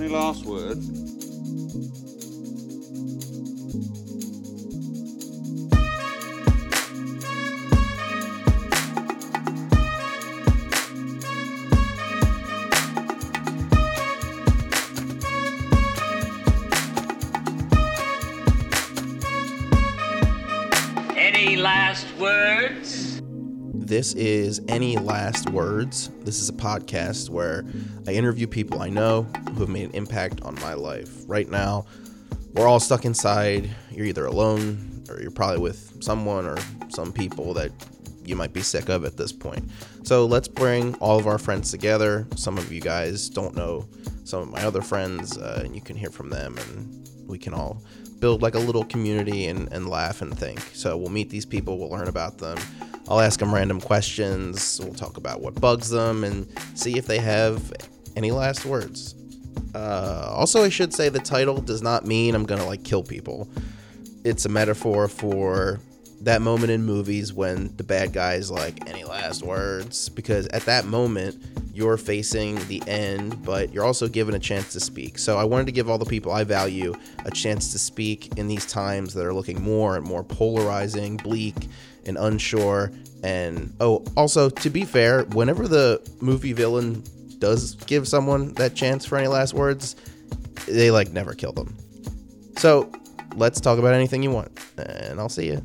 Any last words? Any last words? This is Any Last Words. This is a podcast where I interview people I know who have made an impact on my life. Right now, we're all stuck inside. You're either alone or you're probably with someone or some people that you might be sick of at this point. So let's bring all of our friends together. Some of you guys don't know some of my other friends, uh, and you can hear from them, and we can all build like a little community and, and laugh and think. So we'll meet these people, we'll learn about them. I'll ask them random questions. We'll talk about what bugs them and see if they have any last words. Uh, also, I should say the title does not mean I'm gonna like kill people. It's a metaphor for that moment in movies when the bad guy's like, any last words? Because at that moment, you're facing the end, but you're also given a chance to speak. So I wanted to give all the people I value a chance to speak in these times that are looking more and more polarizing, bleak, and unsure. And oh, also, to be fair, whenever the movie villain does give someone that chance for any last words, they like never kill them. So let's talk about anything you want, and I'll see you.